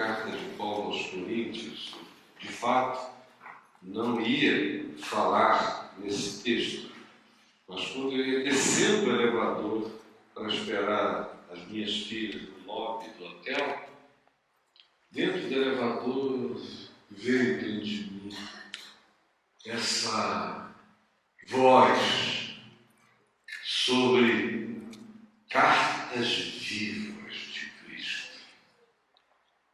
carta de Paulo aos Coríntios, de fato, não ia falar nesse texto, mas quando eu ia descendo o elevador para esperar as minhas filhas no lobby do hotel, dentro do elevador veio dentro de mim essa voz sobre cartas vivas de Cristo.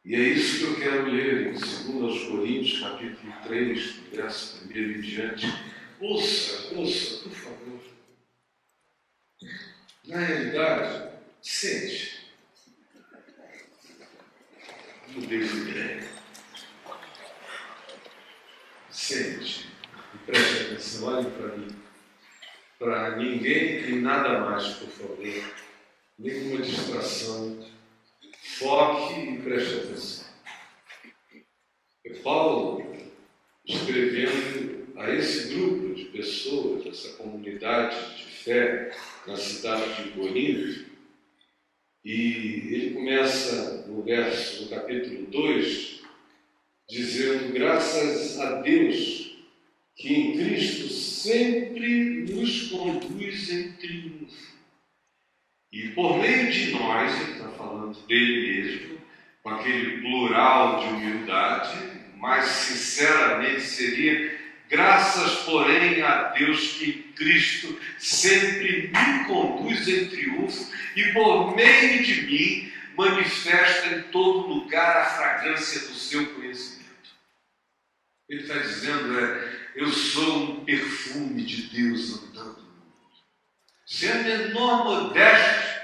E é isso que eu quero ler em 2 Coríntios, capítulo 3, verso 1 e diante. Ouça, ouça, por favor. Na realidade, sente. Mudei de. Sente. E preste atenção, olhe para mim. Para ninguém e nada mais, por favor. Nenhuma distração. Foque e preste atenção. Paulo escrevendo a esse grupo de pessoas, essa comunidade de fé na cidade de Corinto, e ele começa no verso, no capítulo 2, dizendo: graças a Deus que em Cristo sempre nos conduz em triunfo. E por meio de nós, falando dele mesmo, com aquele plural de humildade, mais sinceramente seria graças, porém, a Deus que Cristo sempre me conduz em triunfo e por meio de mim manifesta em todo lugar a fragrância do seu conhecimento. Ele está dizendo, é, eu sou um perfume de Deus andando no mundo. Sem a menor modéstia,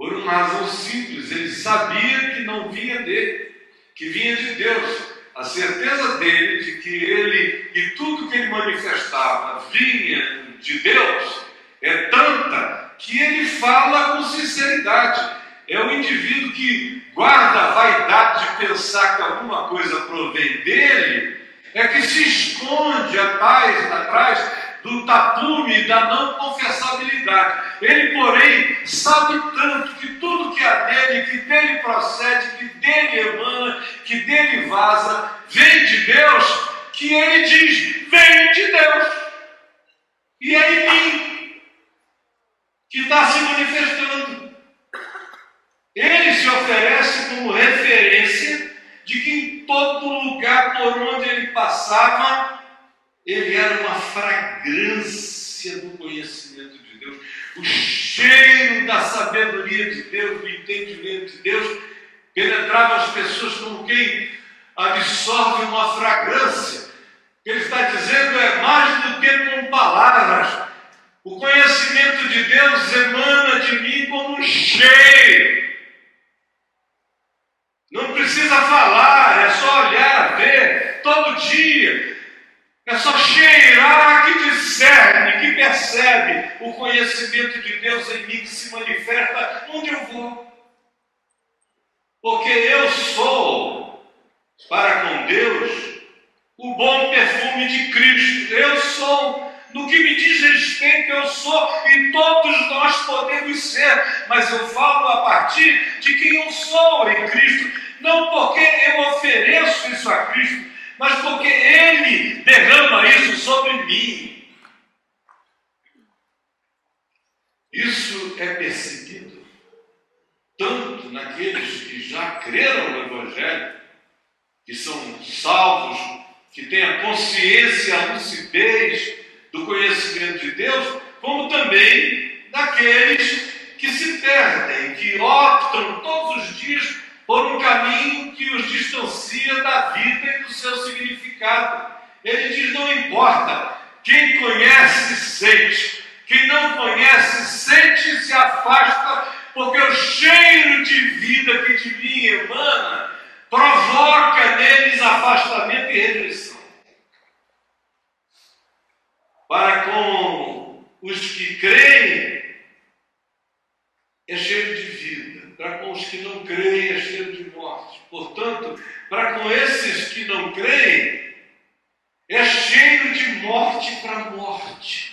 por uma razão simples, ele sabia que não vinha dele, que vinha de Deus. A certeza dele de que ele e tudo que ele manifestava vinha de Deus é tanta que ele fala com sinceridade. É o indivíduo que guarda a vaidade de pensar que alguma coisa provém dele é que se esconde atrás, atrás do tapume da não confessabilidade. Ele, porém, sabe tanto que tudo que há nele, que dele procede, que dele emana, que dele vaza, vem de Deus, que ele diz: vem de Deus. E é em mim que está se manifestando. Ele se oferece como referência de que em todo lugar por onde ele passava, ele era uma fragrância do conhecimento de Deus, o cheiro da sabedoria de Deus, do entendimento de Deus, penetrava as pessoas como quem absorve uma fragrância. Ele está dizendo é mais do que com palavras. O conhecimento de Deus emana de mim como um cheiro. Não precisa falar, é só olhar, ver, todo dia. É só cheirar que discerne, que percebe o conhecimento de Deus em mim que se manifesta. Onde eu vou. Porque eu sou, para com Deus, o bom perfume de Cristo. Eu sou. No que me diz respeito, eu sou. E todos nós podemos ser, mas eu falo a partir de quem eu sou em Cristo, não porque eu ofereço isso a Cristo, mas porque Ele derrama isso sobre mim. Isso é percebido tanto naqueles que já creram no Evangelho, que são salvos, que têm a consciência, a lucidez do conhecimento de Deus, como também naqueles que se perdem, que optam todos os dias por um caminho que os distancia da vida e do seu significado. Ele diz: não importa, quem conhece, sente. Quem não conhece, sente e se afasta, porque o cheiro de vida que de mim emana provoca neles afastamento e rejeição para com os que creem, é cheio de vida. Para com os que não creem, é cheio de morte. Portanto, para com esses que não creem, é cheio de morte para morte.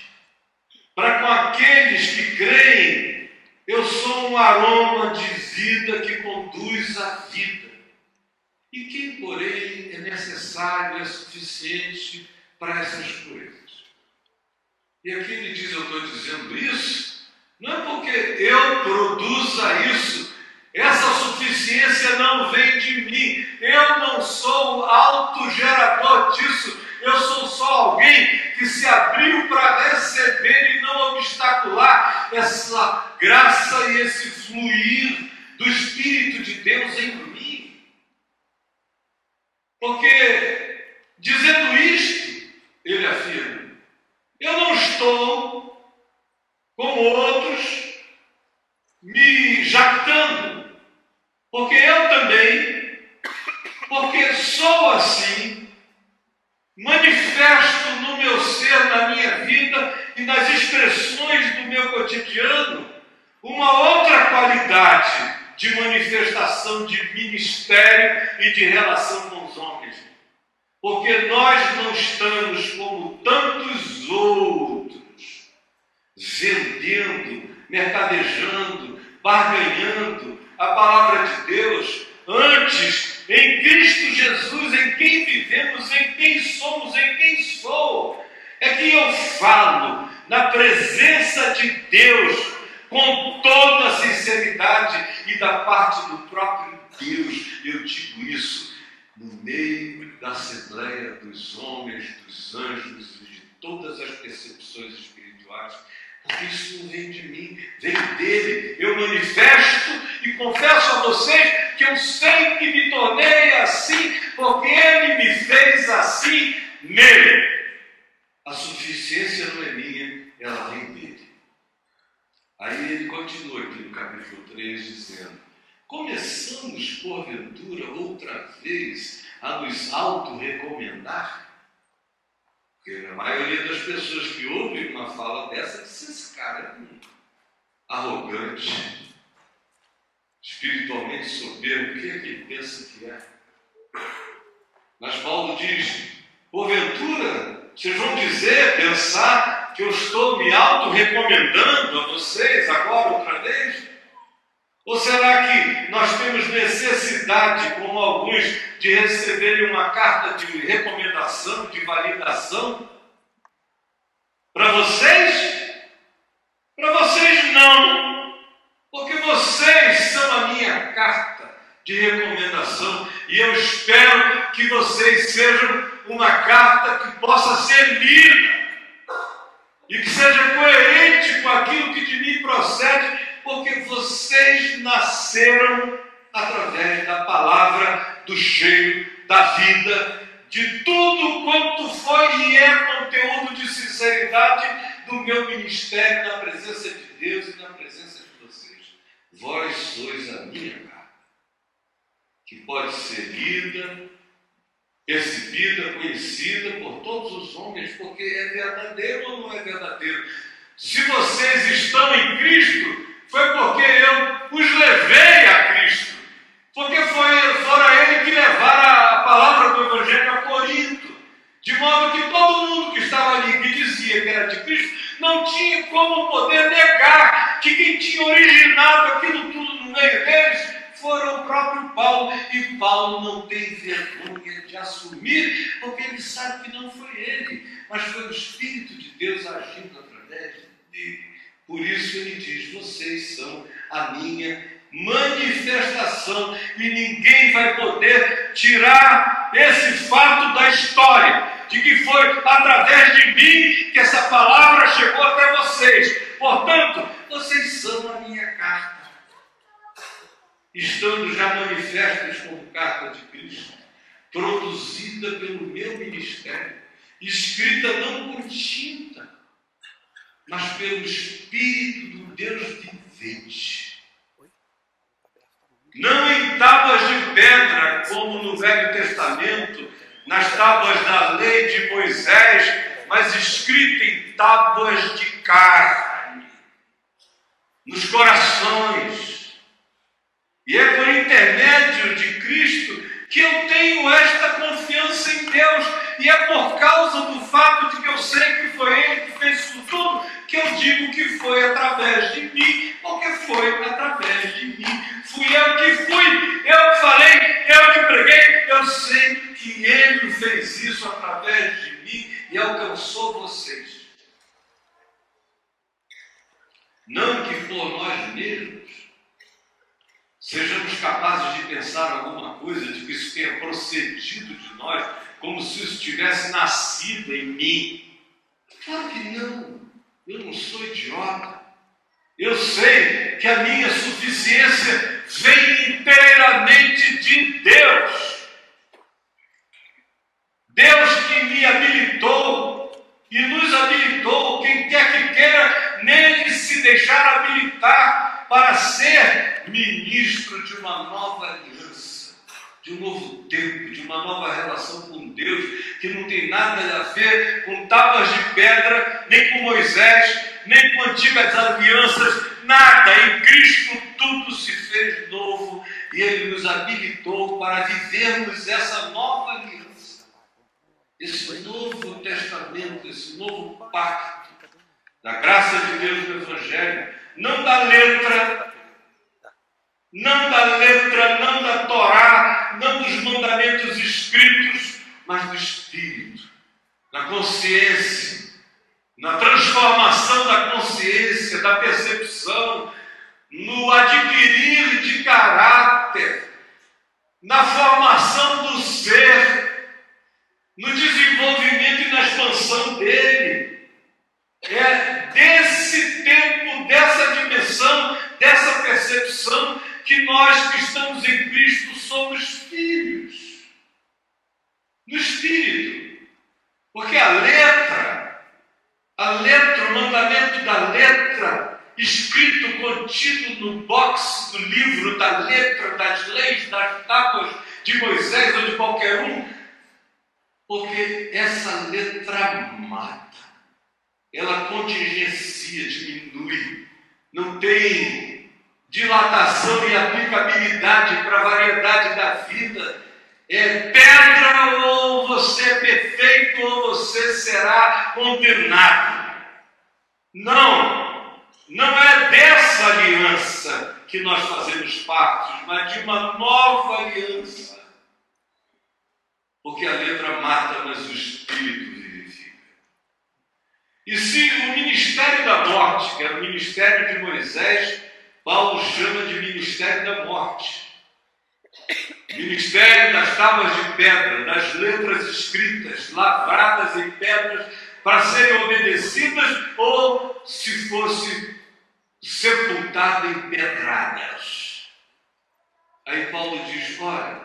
Para com aqueles que creem, eu sou um aroma de vida que conduz à vida. E quem, porém, é necessário, é suficiente para essas coisas? E aqui ele diz: Eu estou dizendo isso, não é porque eu produza isso, essa suficiência não vem de mim, eu não sou autogerador disso, eu sou só alguém que se abriu para receber e não obstacular essa graça e esse fluir do Espírito de Deus em mim. Porque, dizendo isto, ele afirma: eu não estou, como outros, me jactando, porque eu também, porque sou assim, manifesto no meu ser, na minha vida e nas expressões do meu cotidiano uma outra qualidade de manifestação de ministério e de relação com os homens. Porque nós não estamos como tantos outros, vendendo, mercadejando, barganhando a palavra de Deus, antes em Cristo Jesus, em quem vivemos, em quem somos, em quem sou. É que eu falo na presença de Deus com toda a sinceridade e da parte do próprio Deus. Eu digo isso no meio da Assembleia dos homens, dos anjos e de todas as percepções espirituais. Isso não vem de mim, vem dele. Eu manifesto e confesso a vocês que eu sei que me tornei assim, porque ele me fez assim nele. A suficiência não é minha, ela vem dele. Aí ele continua aqui no capítulo 3, dizendo: Começamos, porventura, outra vez a nos auto-recomendar? Porque a maioria das pessoas que ouvem uma fala dessa diz: esse cara é arrogante, espiritualmente soberbo, o que é que ele pensa que é? Mas Paulo diz: porventura, vocês vão dizer, pensar que eu estou me auto-recomendando a vocês agora outra vez? Ou será que nós temos necessidade, como alguns, de receberem uma carta de recomendação, de validação? Para vocês? Para vocês não, porque vocês são a minha carta de recomendação e eu espero que vocês sejam uma carta que possa ser lida e que seja coerente com aquilo que de mim procede porque vocês nasceram através da palavra, do cheio, da vida, de tudo quanto foi e é conteúdo de sinceridade do meu ministério na presença de Deus e na presença de vocês. Vós sois a minha carta, que pode ser lida, percebida, conhecida por todos os homens, porque é verdadeiro ou não é verdadeiro. Se vocês estão em Cristo, foi porque eu os levei a Cristo. Porque foi, foram ele que levaram a, palavra do Evangelho a Corinto. De modo que todo mundo que estava ali, que dizia que era de Cristo, não tinha como poder negar que quem tinha originado aquilo tudo no meio deles foram o próprio Paulo. E Paulo não tem vergonha de assumir, porque ele sabe que não foi ele, mas foi o Espírito de Deus agindo através dele. Por isso ele diz: vocês são a minha manifestação e ninguém vai poder tirar esse fato da história de que foi através de mim que essa palavra chegou até vocês. Portanto, vocês são a minha carta. Estando já manifestas como carta de Cristo, produzida pelo meu ministério, escrita não por tinta, mas pelo Espírito do Deus vivente. Não em tábuas de pedra, como no Velho Testamento, nas tábuas da lei de Moisés, mas escrita em tábuas de carne, nos corações. E é por intermédio de Cristo que eu tenho esta confiança em Deus, e é por causa do fato de que eu sei que foi Ele que fez isso tudo, que eu digo que foi através de mim, porque foi através de mim. Fui eu que fui, eu que falei, eu que preguei, eu sei que Ele fez isso através de mim e alcançou vocês. Não que por nós mesmos sejamos capazes de pensar alguma coisa de que isso tenha procedido de nós, como se isso tivesse nascido em mim. Claro que não. Eu não sou idiota. Eu sei que a minha suficiência vem inteiramente de Deus. Deus que me habilitou e nos habilitou, quem quer que queira, nele se deixar habilitar para ser ministro de uma nova aliança, de um novo tempo, de uma nova relação com Deus, que não tem nada a ver com tábuas de pedra, nem com Moisés, nem com antigas alianças, nada. Em Cristo tudo se fez novo e Ele nos habilitou para vivermos essa nova aliança, esse novo testamento, esse novo pacto da graça de Deus no Evangelho, não da letra, não da letra, não da Torá, não dos mandamentos escritos, mas do Espírito, da consciência, na transformação da consciência, da percepção, no adquirir de caráter, na formação do ser, no desenvolvimento e na expansão dele. É desse tempo, dessa dimensão, dessa percepção que nós que estamos em Cristo somos filhos. No Espírito. Porque a letra, a letra, o mandamento da letra, escrito, contido no box do livro da letra, das leis, das tábuas de Moisés ou de qualquer um, porque essa letra mata, ela contingencia, diminui, não tem dilatação e aplicabilidade para a variedade da vida. É pedra ou você é perfeito ou você será condenado. Não, não é dessa aliança que nós fazemos parte, mas de uma nova aliança. Porque a letra mata, mas o Espírito. E se o ministério da morte, que era o ministério de Moisés, Paulo chama de ministério da morte. Ministério das tábuas de pedra, das letras escritas, lavradas em pedras, para serem obedecidas, ou se fosse sepultada em pedradas. Aí Paulo diz: olha,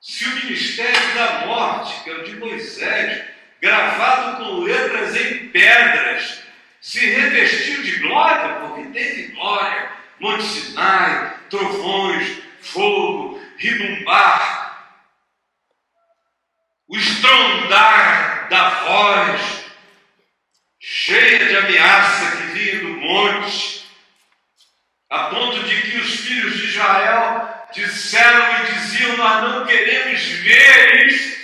se o ministério da morte, que é o de Moisés, gravado com letras em pedras, se revestiu de glória, porque teve glória, Monte Sinai, trovões, fogo, ribumbar, o estrondar da voz, cheia de ameaça que vinha do monte, a ponto de que os filhos de Israel disseram e diziam: Nós não queremos ver isto.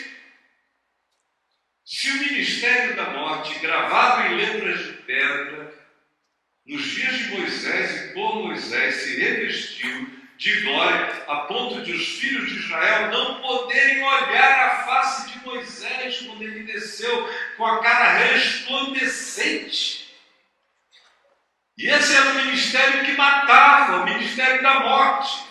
Se o ministério da morte, gravado em letras de pedra, nos dias de Moisés e por Moisés se revestiu de glória, a ponto de os filhos de Israel não poderem olhar a face de Moisés quando ele desceu com a cara resplandecente. E esse era o ministério que matava, o ministério da morte.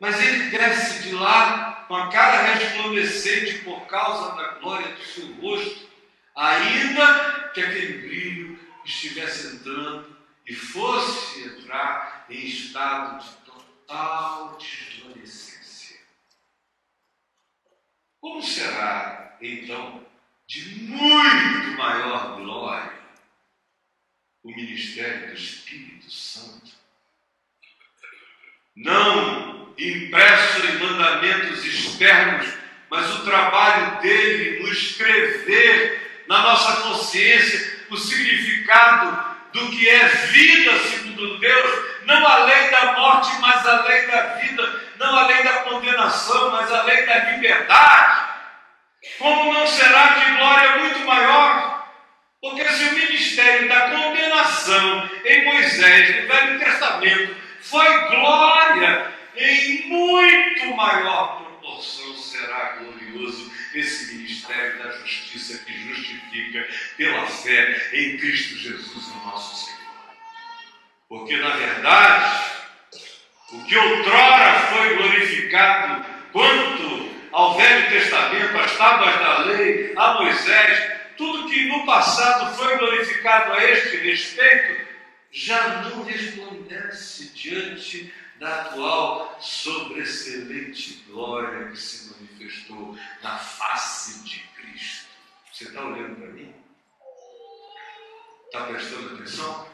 Mas ele desce de lá com a cara resplandecente por causa da glória do seu rosto, ainda que aquele brilho estivesse entrando e fosse entrar em estado de total desvanecência. Como será, então, de muito maior glória o ministério do Espírito Santo? Não impresso em mandamentos externos, mas o trabalho dele no escrever na nossa consciência o significado do que é vida segundo Deus, não a lei da morte, mas a lei da vida, não a lei da condenação, mas a lei da liberdade. Como não será de glória muito maior? Porque se o ministério da condenação em Moisés, no Velho Testamento, foi glória, em muito maior proporção será glorioso esse ministério da justiça que justifica pela fé em Cristo Jesus, o nosso Senhor. Porque, na verdade, o que outrora foi glorificado quanto ao Velho Testamento, às tábuas da lei, a Moisés, tudo que no passado foi glorificado a este respeito, já não resplandece diante da atual sobreexcelente glória que se manifestou na face de Cristo. Você está olhando para mim? Está prestando atenção?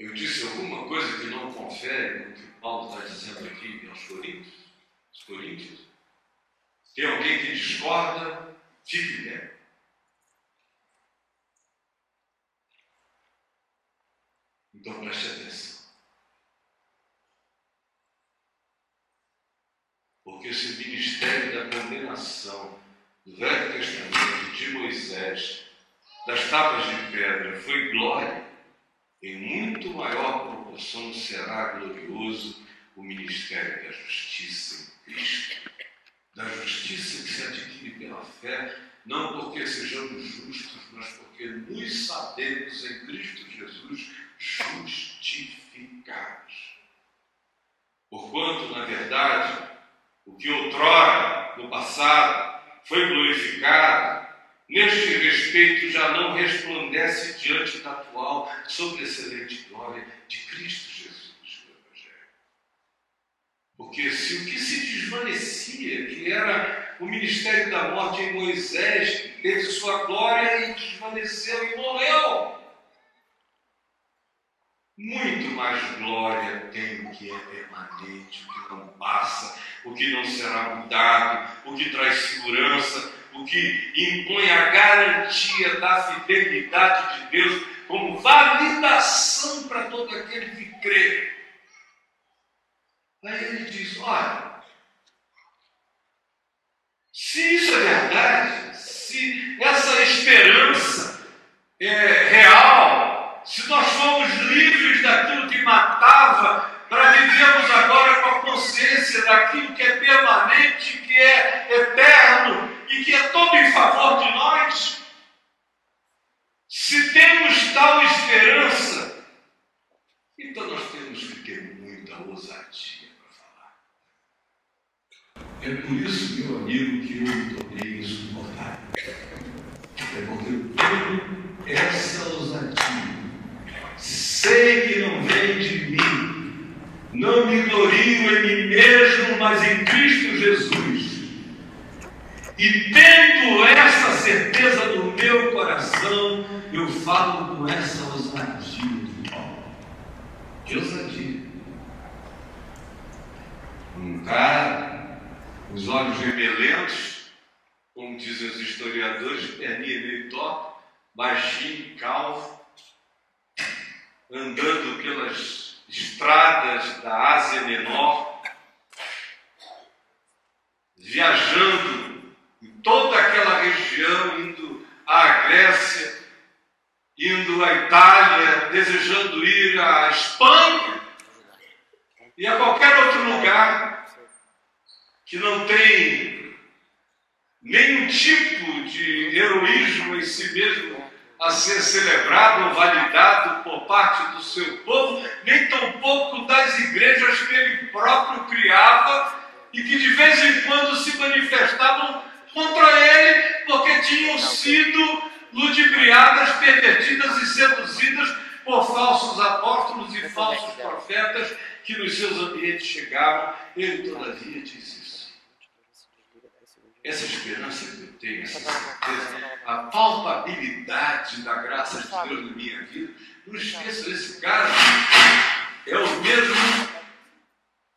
Eu disse alguma coisa que não confere com o que Paulo está dizendo aqui aos Coríntios? Os Coríntios? Tem alguém que discorda? Fique bem. Então preste atenção. Porque esse ministério da condenação do Velho Testamento de Moisés, das tábuas de pedra, foi glória, em muito maior proporção será glorioso o ministério da justiça em Cristo. Da justiça que se adquire pela fé, não porque sejamos justos, mas porque nos sabemos em Cristo Jesus justificados. Porquanto, na verdade, o que outrora, no passado, foi glorificado, neste respeito já não resplandece diante da atual sobreexcelente glória de Cristo Jesus no Evangelho. Porque se o que se desvanecia, que era o ministério da morte em Moisés, teve sua glória e desvaneceu e morreu, muito mais glória tem o que é permanente, o que não passa, o que não será mudado, o que traz segurança, o que impõe a garantia da fidelidade de Deus como validação para todo aquele que crê. Aí ele diz: olha, se isso é verdade, se essa esperança é real, se nós fomos livres daquilo que matava, para vivermos agora com a consciência daquilo que é permanente, que é eterno e que é todo em favor de nós, se temos tal esperança, então nós temos que ter muita ousadia para falar. É por isso, meu amigo, que eu me tornei insuportável. É porque eu tenho essa ousadia sei que não vem de mim. Não me glorio em mim mesmo, mas em Cristo Jesus. E tendo essa certeza no meu coração, eu falo com essa ousadia do Paulo. Que ousadia. Um cara, os olhos remelentos, como dizem os historiadores, perninha meio top, baixinho, calvo, andando pelas estradas da Ásia Menor, viajando em toda aquela região, indo à Grécia, indo à Itália, desejando ir à Espanha e a qualquer outro lugar que não tem nenhum tipo de heroísmo em si mesmo a ser celebrado ou validado por parte do seu povo, nem tampouco das igrejas que ele próprio criava e que de vez em quando se manifestavam contra ele porque tinham sido ludibriadas, pervertidas e seduzidas por falsos apóstolos e falsos profetas que nos seus ambientes chegavam. Ele, todavia, diz isso. Essa esperança que eu tenho, essa certeza, a palpabilidade da graça de Deus na minha vida, não esqueça, esse cara é o mesmo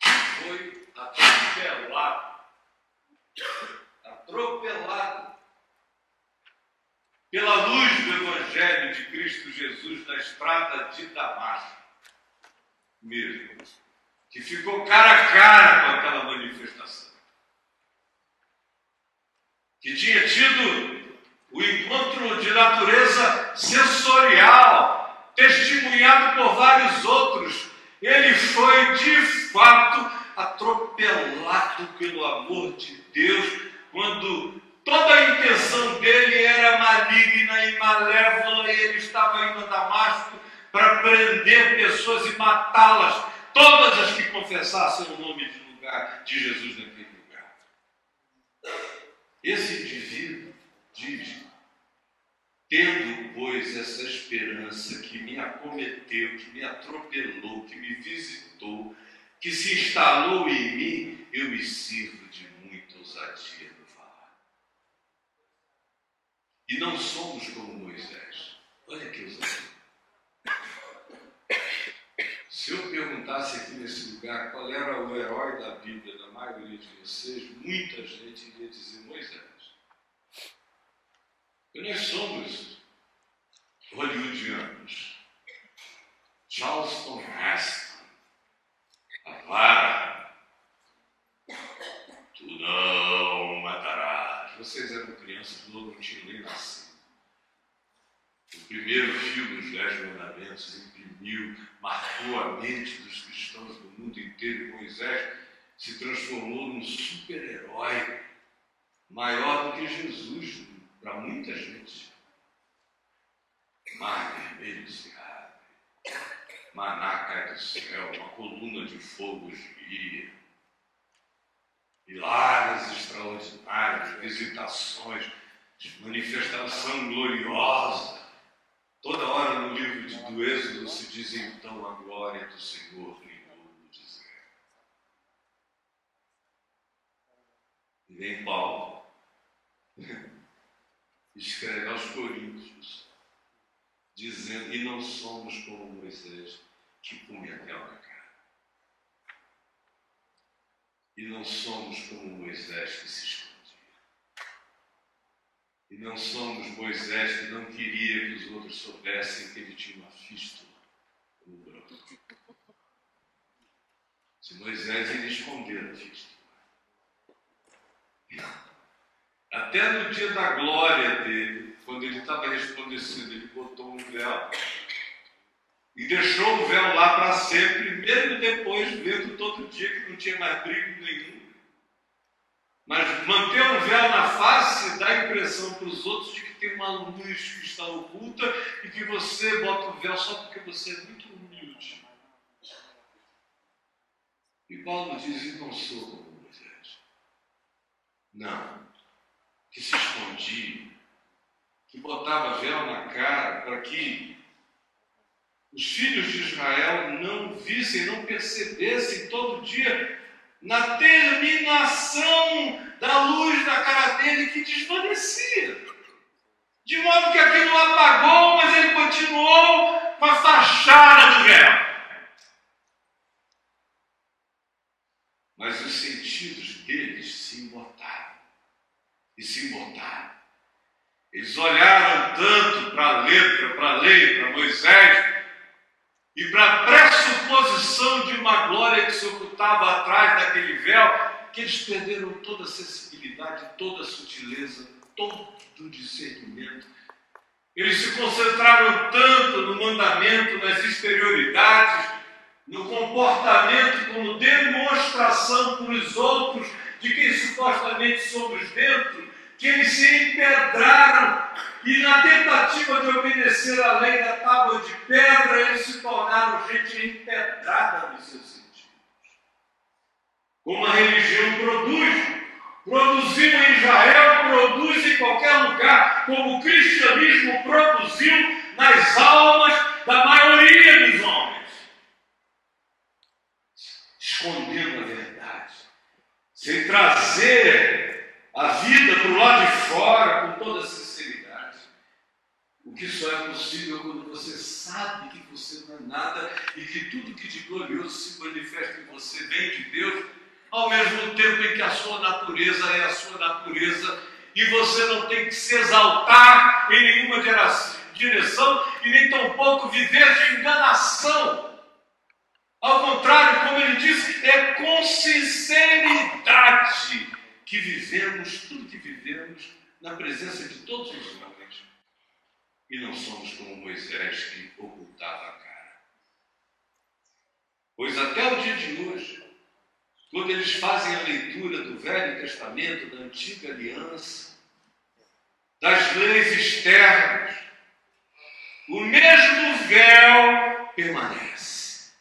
que foi atropelado. Atropelado pela luz do Evangelho de Cristo Jesus na estrada de Damasco. Mesmo. Que ficou cara a cara com aquela manifestação. Que tinha tido o encontro de natureza sensorial, testemunhado por vários outros, ele foi de fato atropelado pelo amor de Deus, quando toda a intenção dele era maligna e malévola, e ele estava indo a Damasco para prender pessoas e matá-las, todas as que confessassem o nome de, lugar, de Jesus naquele. Esse indivíduo diz: Tendo, pois, essa esperança que me acometeu, que me atropelou, que me visitou, que se instalou em mim, eu me sirvo de muita ousadia no falar. E não somos como Moisés. Olha que ousadia. Se eu perguntasse aqui nesse lugar qual era o herói da Bíblia da maioria de vocês, muita gente iria dizer Moisés. E nós somos hollywoodianos. Charleston Heston, a vara, tu não matarás. Vocês eram crianças, não tinham nem nascido. Primeiro filme, Os Dez Mandamentos, imprimiu, marcou a mente dos cristãos do mundo inteiro. Moisés se transformou num super-herói maior do que Jesus para muita gente. Mar vermelho se abre, maná cai do céu, uma coluna de fogo guia, milagres extraordinários, visitações, manifestação gloriosa. Toda hora no livro de, do Êxodo se diz então a glória do Senhor reinou no deserto. E vem Paulo escreve aos Coríntios, dizendo: E não somos como Moisés, que mel na cara. E não somos como Moisés, que se escondia. E não somos Moisés, que não queria que os outros soubessem que ele tinha uma fístula no. Se Moisés ele esconder a fístula. Até no dia da glória dele, quando ele estava resplandecendo, ele botou um véu e deixou o véu lá para sempre, mesmo depois, vendo todo dia que não tinha mais brilho nenhum. Mas manter um véu na face dá a impressão para os outros de que tem uma luz que está oculta e que você bota o véu só porque você é muito humilde. E Paulo diz: Eu não sou como Moisés. Não que se escondia, que botava véu na cara para que os filhos de Israel não vissem, não percebessem todo dia na terminação da luz da cara dele que desvanecia. De modo que aquilo apagou, mas ele continuou com a fachada do véu. Mas os sentidos deles se embotaram e se importaram. Eles olharam tanto para a letra, para a lei, para Moisés, e para a pressuposição de uma glória que se ocultava atrás daquele véu, que eles perderam toda a sensibilidade, toda a sutileza, todo o discernimento. Eles se concentraram tanto no mandamento, nas exterioridades, no comportamento como demonstração para os outros de quem supostamente somos dentro, que eles se empedraram e na tentativa de obedecer a lei da tábua de pedra, eles se tornaram gente empedrada nos seus sentidos. Como a religião produz, produziu em Israel, produz em qualquer lugar, como o cristianismo produziu nas almas da maioria dos homens. Escondendo a verdade, sem trazer a vida para o lado de fora com toda sinceridade. O que só é possível quando você sabe que você não é nada e que tudo que de glorioso se manifesta em você vem de Deus, ao mesmo tempo em que a sua natureza é a sua natureza e você não tem que se exaltar em nenhuma direção e nem tampouco viver de enganação. Ao contrário, como ele diz, é com sinceridade que vivemos tudo que vivemos na presença de todos os homens. E não somos como Moisés que ocultava a cara. Pois até o dia de hoje, quando eles fazem a leitura do Velho Testamento, da Antiga Aliança, das leis externas, o mesmo véu permanece.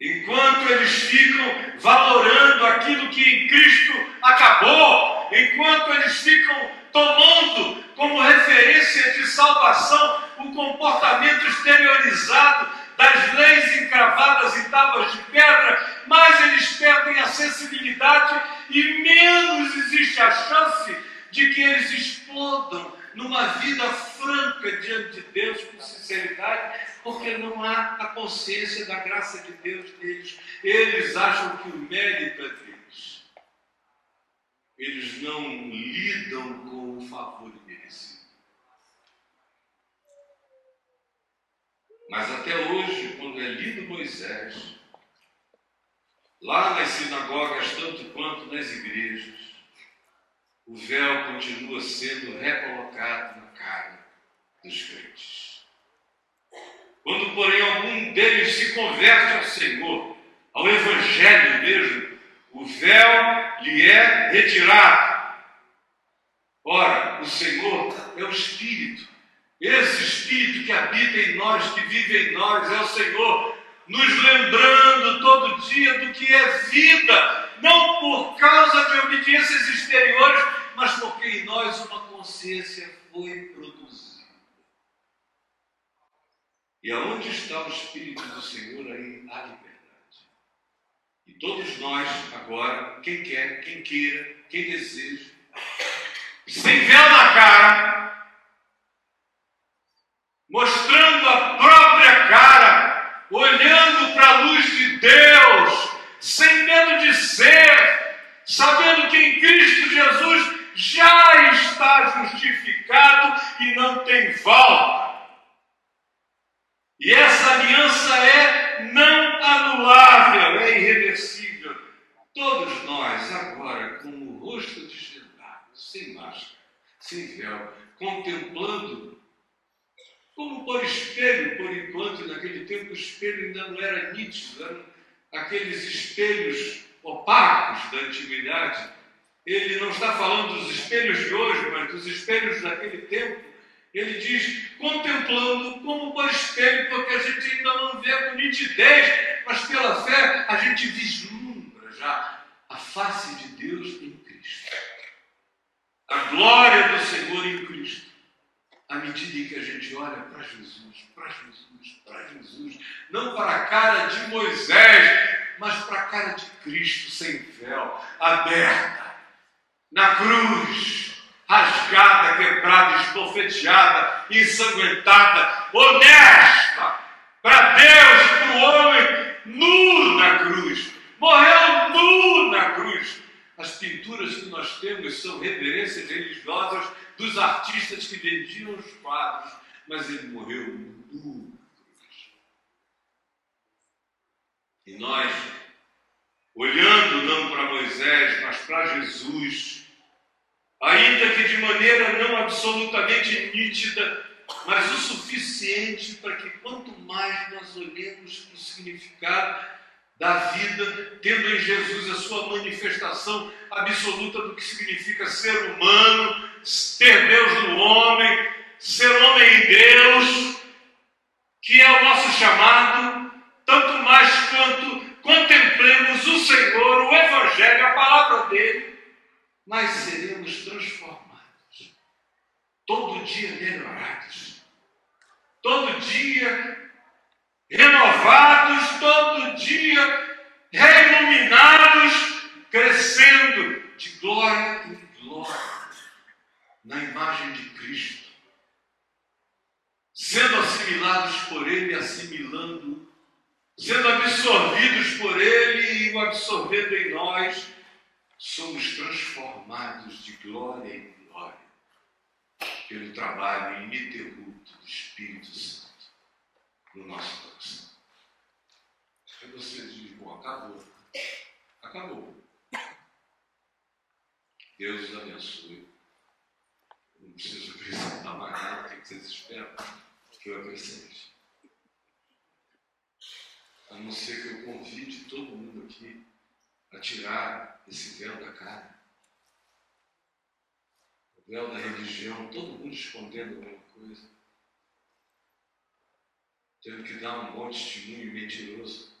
Enquanto eles ficam valorando aquilo que em Cristo acabou, enquanto eles ficam tomando como referência de salvação o comportamento exteriorizado das leis encravadas em tábuas de pedra, mais eles perdem a sensibilidade e menos existe a chance de que eles explodam numa vida franca diante de Deus com sinceridade, porque não há a consciência da graça de Deus neles. Eles acham que o mérito é deles. Eles não lidam com o favor merecido. Mas até hoje, quando é lido Moisés, lá nas sinagogas, tanto quanto nas igrejas, o véu continua sendo recolocado na cara dos crentes. Quando, porém, algum deles se converte ao Senhor, ao Evangelho mesmo, o véu lhe é retirado. Ora, o Senhor é o Espírito. Esse Espírito que habita em nós, que vive em nós, é o Senhor, nos lembrando todo dia do que é vida, não por causa de obediências exteriores, mas porque em nós uma consciência foi produzida. E aonde está o Espírito do Senhor, aí há liberdade. E todos nós, agora, quem quer, quem queira, quem deseja, sem véu na cara, mostrando a própria cara, olhando para a luz de Deus, sem medo de ser, sabendo que em Cristo Jesus já está justificado e não tem volta. E essa aliança é não anulável, é irreversível. Todos nós, agora, com o rosto desvendado, sem máscara, sem véu, contemplando, como por espelho, por enquanto, naquele tempo o espelho ainda não era nítido, aqueles espelhos opacos da antiguidade ele não está falando dos espelhos de hoje, mas dos espelhos daquele tempo. Ele diz, contemplando como por espelho, porque a gente ainda não vê com nitidez, mas pela fé a gente vislumbra já a face de Deus em Cristo. A glória do Senhor em. À medida que a gente olha para Jesus, para Jesus, para Jesus, não para a cara de Moisés, mas para a cara de Cristo sem véu, aberta na cruz, rasgada, quebrada, esbofeteada, ensanguentada, honesta, para Deus, para o homem, nu na cruz, morreu nu na cruz. As pinturas que nós temos são reverências religiosas dos artistas que vendiam os quadros, mas ele morreu nu. E nós, olhando não para Moisés, mas para Jesus, ainda que de maneira não absolutamente nítida, mas o suficiente para que quanto mais nós olhemos para o significado da vida, tendo em Jesus a sua manifestação absoluta do que significa ser humano, ter Deus no homem, ser homem em Deus, que é o nosso chamado, tanto mais quanto contemplemos o Senhor, o Evangelho, a palavra dele, mas seremos transformados, todo dia melhorados, todo dia renovados, todo dia reiluminados, crescendo de glória em glória, na imagem de Cristo, sendo assimilados por Ele, assimilando, sendo absorvidos por Ele e o absorvendo em nós somos transformados de glória em glória pelo trabalho ininterrupto do Espírito Santo no nosso coração. Aí você diz, bom, acabou. Acabou. Deus os abençoe. Não preciso acrescentar mais nada, o que vocês esperam que eu acrescente? A não ser que eu convide todo mundo aqui a tirar esse véu da cara. O véu da religião, todo mundo escondendo alguma coisa. Tendo que dar um bom testemunho mentiroso.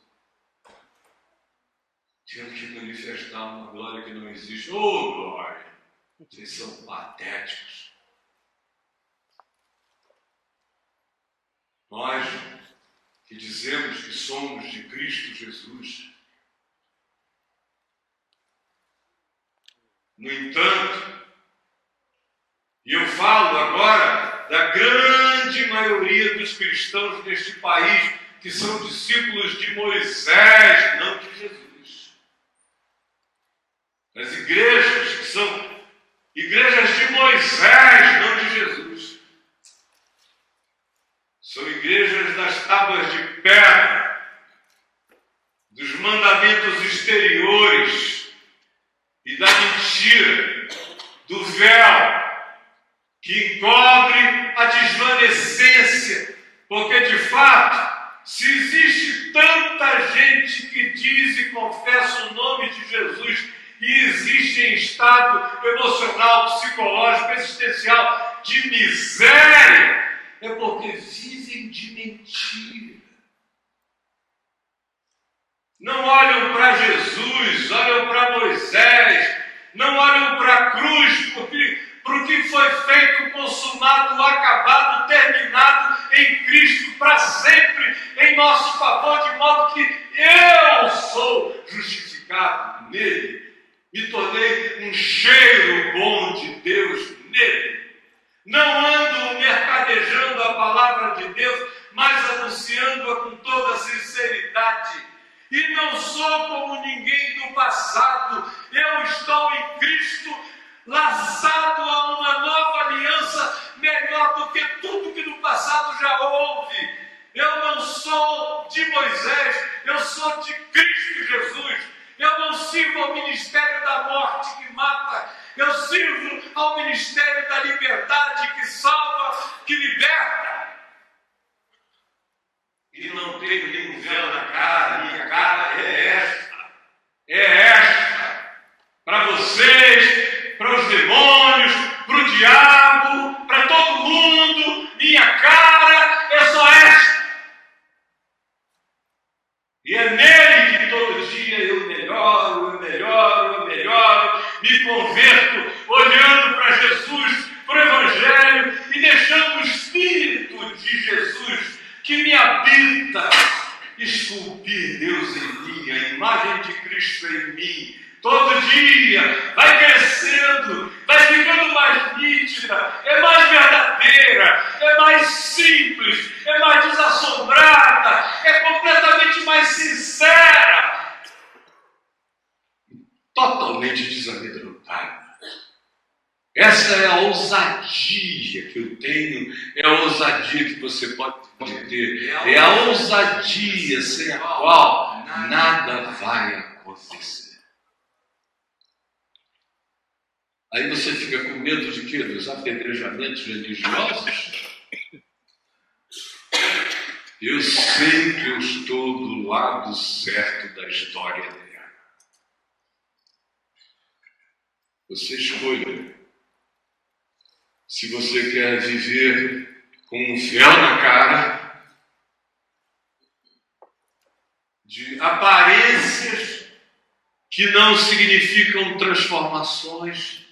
Tendo que manifestar uma glória que não existe. Ô oh, glória! Vocês são patéticos. Nós que dizemos que somos de Cristo Jesus, no entanto, e eu falo agora da grande maioria dos cristãos deste país que são discípulos de Moisés, não de Jesus. As igrejas que são igrejas de Moisés, não de Jesus. São igrejas das tábuas de pedra, dos mandamentos exteriores e da mentira, do véu que encobre a desvanecência, porque de fato, se existe tanta gente que diz e confessa o nome de Jesus e existe em estado emocional, psicológico, existencial de miséria, é porque vivem de mentira. Não olham para Jesus, olham para Moisés, não olham para a cruz, porque para o que foi feito, consumado, acabado, terminado em Cristo para sempre, em nosso favor, de modo que eu sou justificado nele, me tornei um cheiro bom de Deus nele. Não ando mercadejando a palavra de Deus, mas anunciando-a com toda sinceridade. E não sou como ninguém do passado, eu estou em Cristo, laçado a uma nova aliança melhor do que tudo que no passado já houve. Eu não sou de Moisés, eu sou de Cristo Jesus. Eu não sirvo ao ministério da morte que mata, eu sirvo ao ministério da liberdade que salva, que liberta. E não tenho nenhum véu na cara, minha cara é esta. É esta. Para vocês, para os demônios, para o diabo, para todo mundo, minha cara é só esta. E é nele que todo dia eu melhoro, eu melhoro, eu melhoro, me converto olhando para Jesus, para o Evangelho e deixando o Espírito de Jesus que me habita esculpir Deus em mim, a imagem de Cristo em mim. Todo dia vai crescendo, vai ficando mais nítida, é mais verdadeira, é mais simples, é mais desassombrada, é completamente mais sincera, totalmente desamedrontada. Essa é a ousadia que eu tenho, é a ousadia que você pode ter, é a ousadia sem a qual nada vai acontecer. Aí você fica com medo de quê? Dos apedrejamentos religiosos? Eu sei que eu estou do lado certo da história dela. Você escolha se você quer viver com um véu na cara, de aparências que não significam transformações,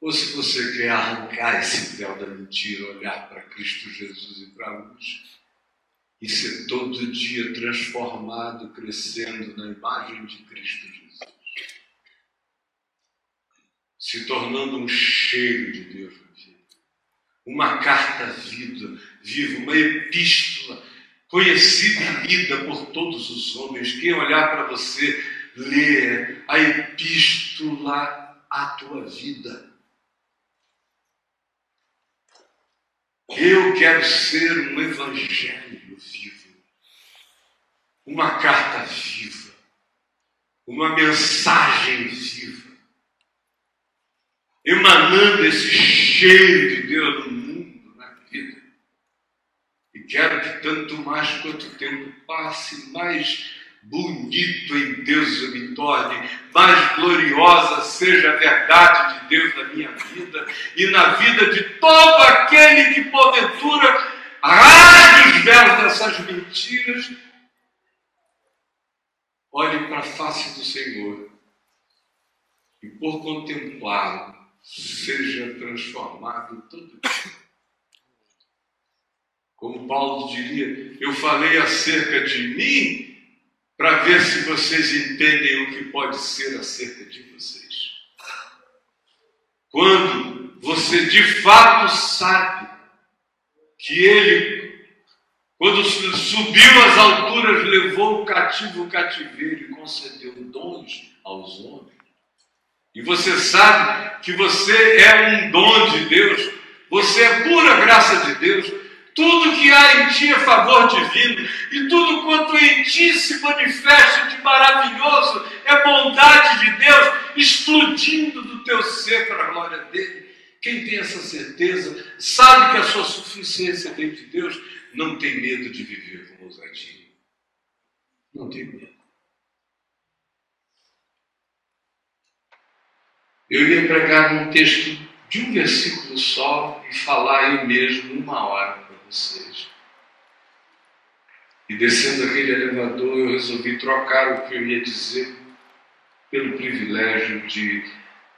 ou se você quer arrancar esse véu da mentira, olhar para Cristo Jesus e para a luz, e ser todo dia transformado, crescendo na imagem de Cristo Jesus se tornando um cheiro de Deus na vida. Uma carta viva, viva, uma epístola conhecida e lida por todos os homens. Quem olhar para você, lê a epístola à tua vida. Eu quero ser um evangelho vivo, uma carta viva, uma mensagem viva emanando esse cheiro de Deus no mundo, na vida. E quero que tanto mais quanto o tempo passe, mais bonito em Deus eu me torne, mais gloriosa seja a verdade de Deus na minha vida e na vida de todo aquele que porventura rasgue os véus dessas mentiras. Olhe para a face do Senhor e por contemplá-lo seja transformado todo dia. Como Paulo diria, eu falei acerca de mim para ver se vocês entendem o que pode ser acerca de vocês. Quando você de fato sabe que ele, quando subiu às alturas, levou o cativo o cativeiro e concedeu dons aos homens. E você sabe que você é um dom de Deus, você é pura graça de Deus, tudo que há em ti é favor divino, e tudo quanto em ti se manifesta de maravilhoso é bondade de Deus explodindo do teu ser para a glória dele. Quem tem essa certeza, sabe que a sua suficiência vem de Deus, não tem medo de viver com ousadia. Não tem medo. Eu ia pregar um texto de um versículo só e falar eu mesmo uma hora vocês. E descendo aquele elevador, eu resolvi trocar o que eu ia dizer pelo privilégio de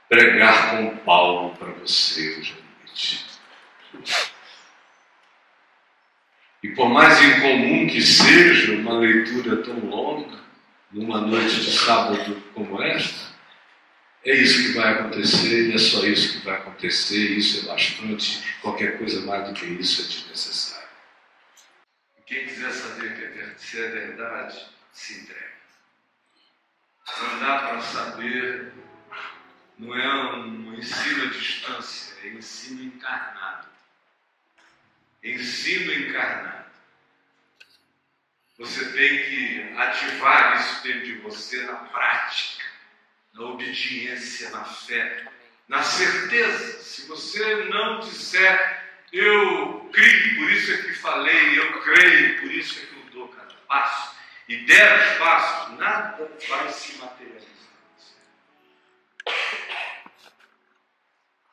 pregar com Paulo para você hoje à noite. E por mais incomum que seja uma leitura tão longa, numa noite de sábado como esta, é isso que vai acontecer e é só isso que vai acontecer, isso é bastante, qualquer coisa mais do que isso é desnecessário. Quem quiser saber que é, se é verdade, se entregue. Não dá para saber, não é um ensino à distância, é ensino encarnado. Ensino encarnado. Você tem que ativar isso dentro de você na prática na obediência, na fé, na certeza. Se você não disser, eu creio, por isso é que falei, eu creio, por isso é que eu dou cada passo, e der os passos, nada vai se materializar.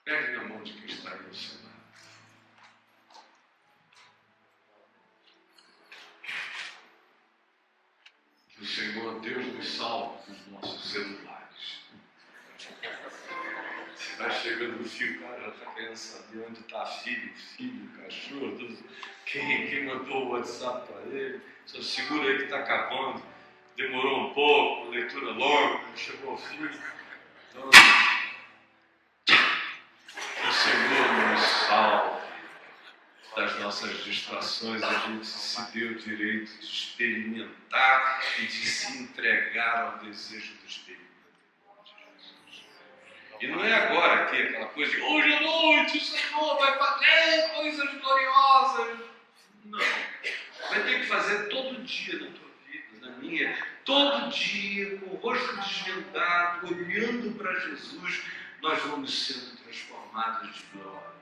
Pegue na mão de quem está aí seu lado. Que o Senhor Deus nos salve dos nossos celulares. Vai chegando o fio, cara, já querendo saber onde está filho, filho, cachorro, quem, quem mandou o WhatsApp para ele. Só segura aí que está acabando. Demorou um pouco, leitura longa, chegou ao fim. Então, o Senhor nos salve das nossas distrações, a gente se deu o direito de experimentar e de se entregar ao desejo do Espírito. E não é agora aqui aquela coisa de hoje à noite o Senhor vai fazer coisas gloriosas. Não. Vai ter que fazer todo dia na tua vida, na minha. Todo dia, com o rosto desvendado, olhando para Jesus, nós vamos sendo transformados de glória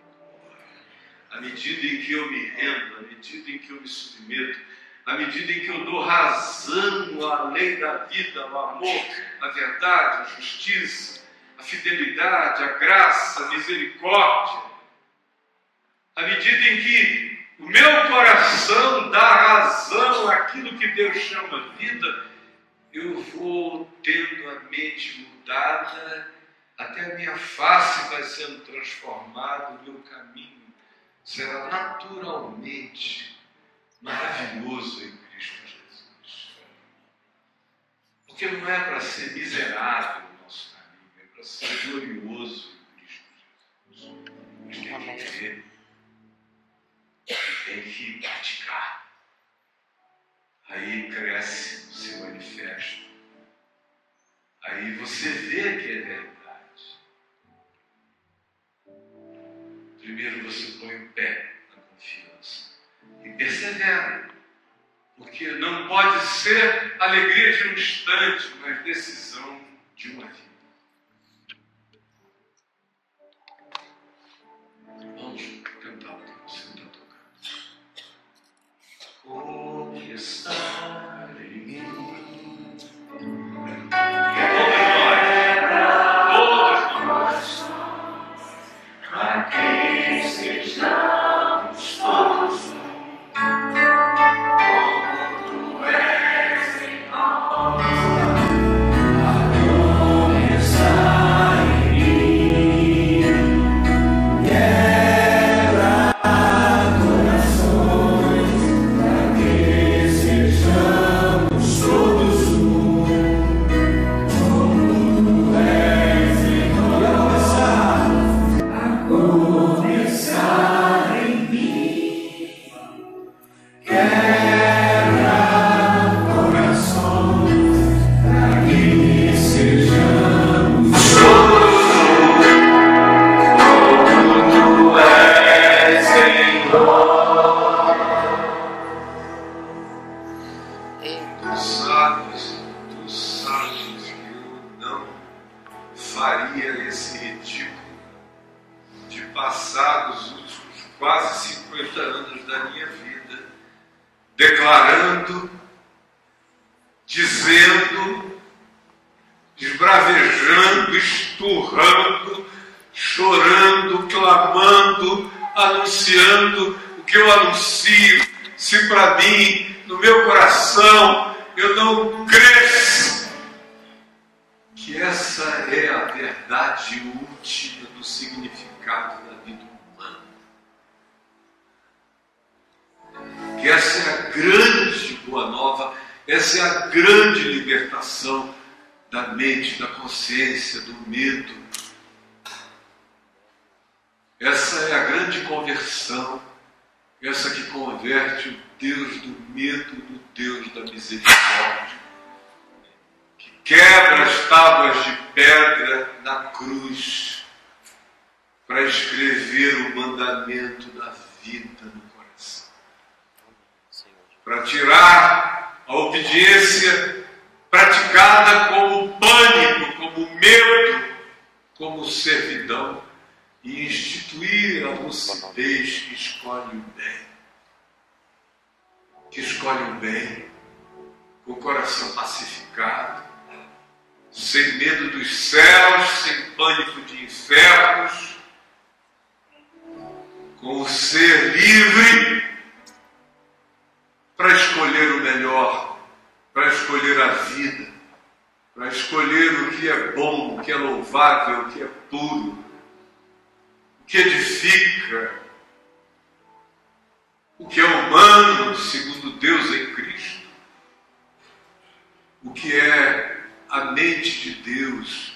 À medida em que eu me rendo, à medida em que eu me submeto, à medida em que eu dou razão à lei da vida, ao amor, à verdade, à justiça, a fidelidade, a graça, a misericórdia, à medida em que o meu coração dá razão àquilo que Deus chama vida, eu vou tendo a mente mudada, até a minha face vai sendo transformada, o meu caminho será naturalmente maravilhoso em Cristo Jesus. Porque não é para ser miserável, ser glorioso em Cristo Jesus. Mas tem que ver, tem que praticar. Aí cresce, se manifesta. Aí você vê que é verdade. Primeiro você põe o pé na confiança e persevera. Porque não pode ser alegria de um instante, mas decisão de uma vida. Faria esse ridículo de passar os últimos quase 50 anos da minha vida declarando, dizendo, esbravejando, esturrando, chorando, clamando, anunciando o que eu anuncio, se para mim, no meu coração, eu não cresço que essa é a verdade última do significado da vida humana. Que essa é a grande boa nova, essa é a grande libertação da mente, da consciência, do medo. Essa é a grande conversão, essa que converte o Deus do medo no Deus da misericórdia quebra as tábuas de pedra na cruz para escrever o mandamento da vida no coração. Para tirar a obediência praticada como pânico, como medo, como servidão e instituir a lucidez que escolhe o bem. Que escolhe o bem, com o coração pacificado, sem medo dos céus, sem pânico de infernos, com o ser livre para escolher o melhor, para escolher a vida, para escolher o que é bom, o que é louvável, o que é puro, o que edifica, o que é humano, segundo Deus em Cristo, o que é a mente de Deus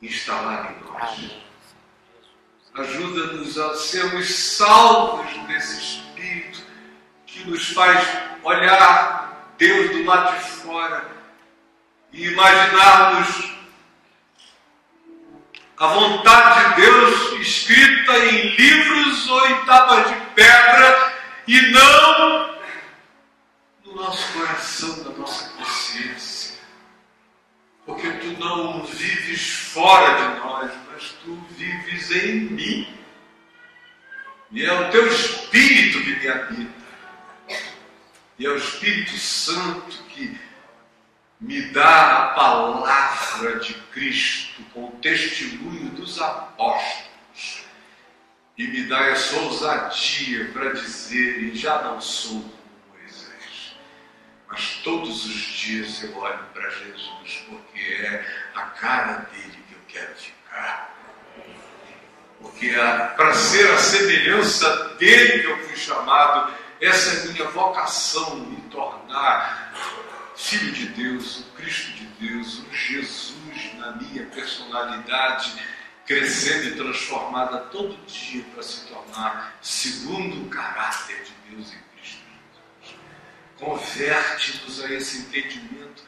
instalada em nós. Ajuda-nos a sermos salvos desse Espírito que nos faz olhar Deus do lado de fora e imaginarmos a vontade de Deus escrita em livros ou em tábuas de pedra e não no nosso coração, na nossa consciência porque tu não vives fora de nós, mas tu vives em mim. E é o teu Espírito que me habita. E é o Espírito Santo que me dá a palavra de Cristo com o testemunho dos apóstolos. E me dá essa ousadia para dizer: e já não sou mas todos os dias eu olho para Jesus, porque é a cara dele que eu quero ficar. Porque para ser a semelhança dele que eu fui chamado, essa é a minha vocação, me tornar filho de Deus, o Cristo de Deus, o Jesus na minha personalidade, crescendo e transformada todo dia para se tornar segundo o caráter de Deus em Converte-nos a esse entendimento.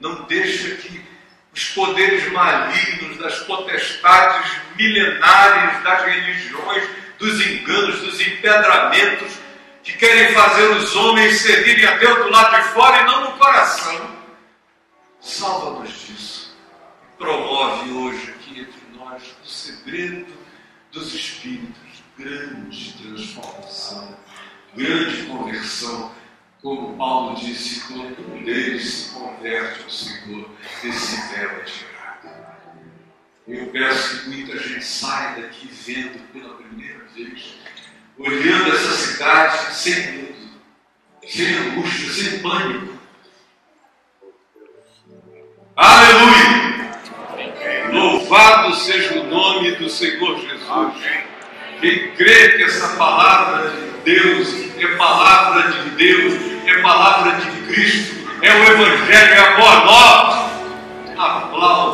Não deixa que os poderes malignos das potestades milenares das religiões, dos enganos, dos empedramentos, que querem fazer os homens servirem a Deus do lado de fora e não no coração. Salva-nos disso. Promove hoje aqui entre nós o segredo dos Espíritos, grande transformação, grande conversão como Paulo disse, quando um deles se converte ao Senhor, esse véu é tirado. Eu peço que muita gente saia daqui vendo pela primeira vez, olhando essa cidade sem medo, sem angústia, sem pânico. Aleluia! Louvado seja o nome do Senhor Jesus. Quem crê que essa palavra de Deus é palavra de Deus, é palavra de Cristo, é o Evangelho, é a boa nova. Aplauda